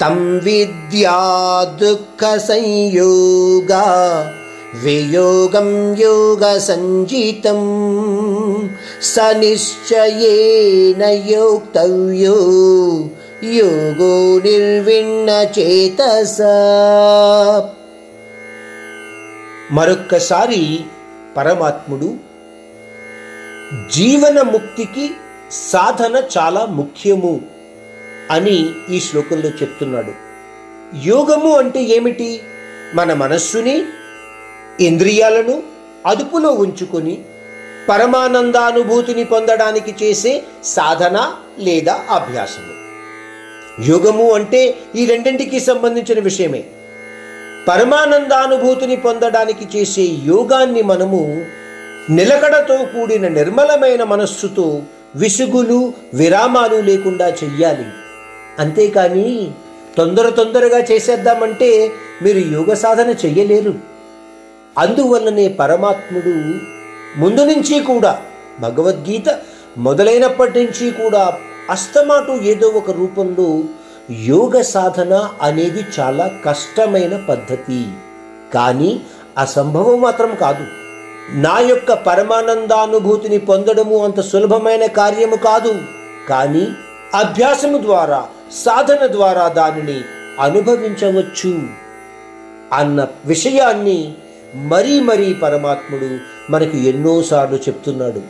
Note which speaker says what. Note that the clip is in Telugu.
Speaker 1: తం విద్యా దుఃఖ సంయోగా వియోగం యోగ సంజితం స నిశ్చయేన యోక్తవ్యో యోగో నిర్విణ చేతస మరొక్కసారి పరమాత్ముడు జీవన ముక్తికి సాధన చాలా ముఖ్యము. అని ఈ శ్లోకంలో చెప్తున్నాడు. యోగము అంటే ఏమిటి? మన మనస్సుని ఇంద్రియాలను అదుపులో ఉంచుకొని పరమానందానుభూతిని పొందడానికి చేసే సాధన లేదా అభ్యాసము. యోగము అంటే ఈ రెండింటికి సంబంధించిన విషయమే. పరమానందానుభూతిని పొందడానికి చేసే యోగాన్ని మనము నిలకడతో కూడిన నిర్మలమైన మనస్సుతో విసుగులు విరామాలు లేకుండా చెయ్యాలి. అంతేకాని తొందర తొందరగా చేసేద్దామంటే మీరు యోగ సాధన చెయ్యలేరు. అందువల్లనే పరమాత్ముడు ముందు నుంచి కూడా భగవద్గీత మొదలైనప్పటి నుంచి కూడా అస్తమాటు ఏదో ఒక రూపంలో యోగ సాధన అనేది చాలా కష్టమైన పద్ధతి. కానీ అసంభవం మాత్రం కాదు. నా యొక్క పరమానందానుభూతిని పొందడము అంత సులభమైన కార్యము కాదు. కానీ అభ్యాసము ద్వారా సాధన ద్వారా దానిని అనుభవించవచ్చు అన్న విషయాన్ని మరీ మరీ పరమాత్ముడు మనకు ఎన్నోసార్లు చెప్తున్నాడు.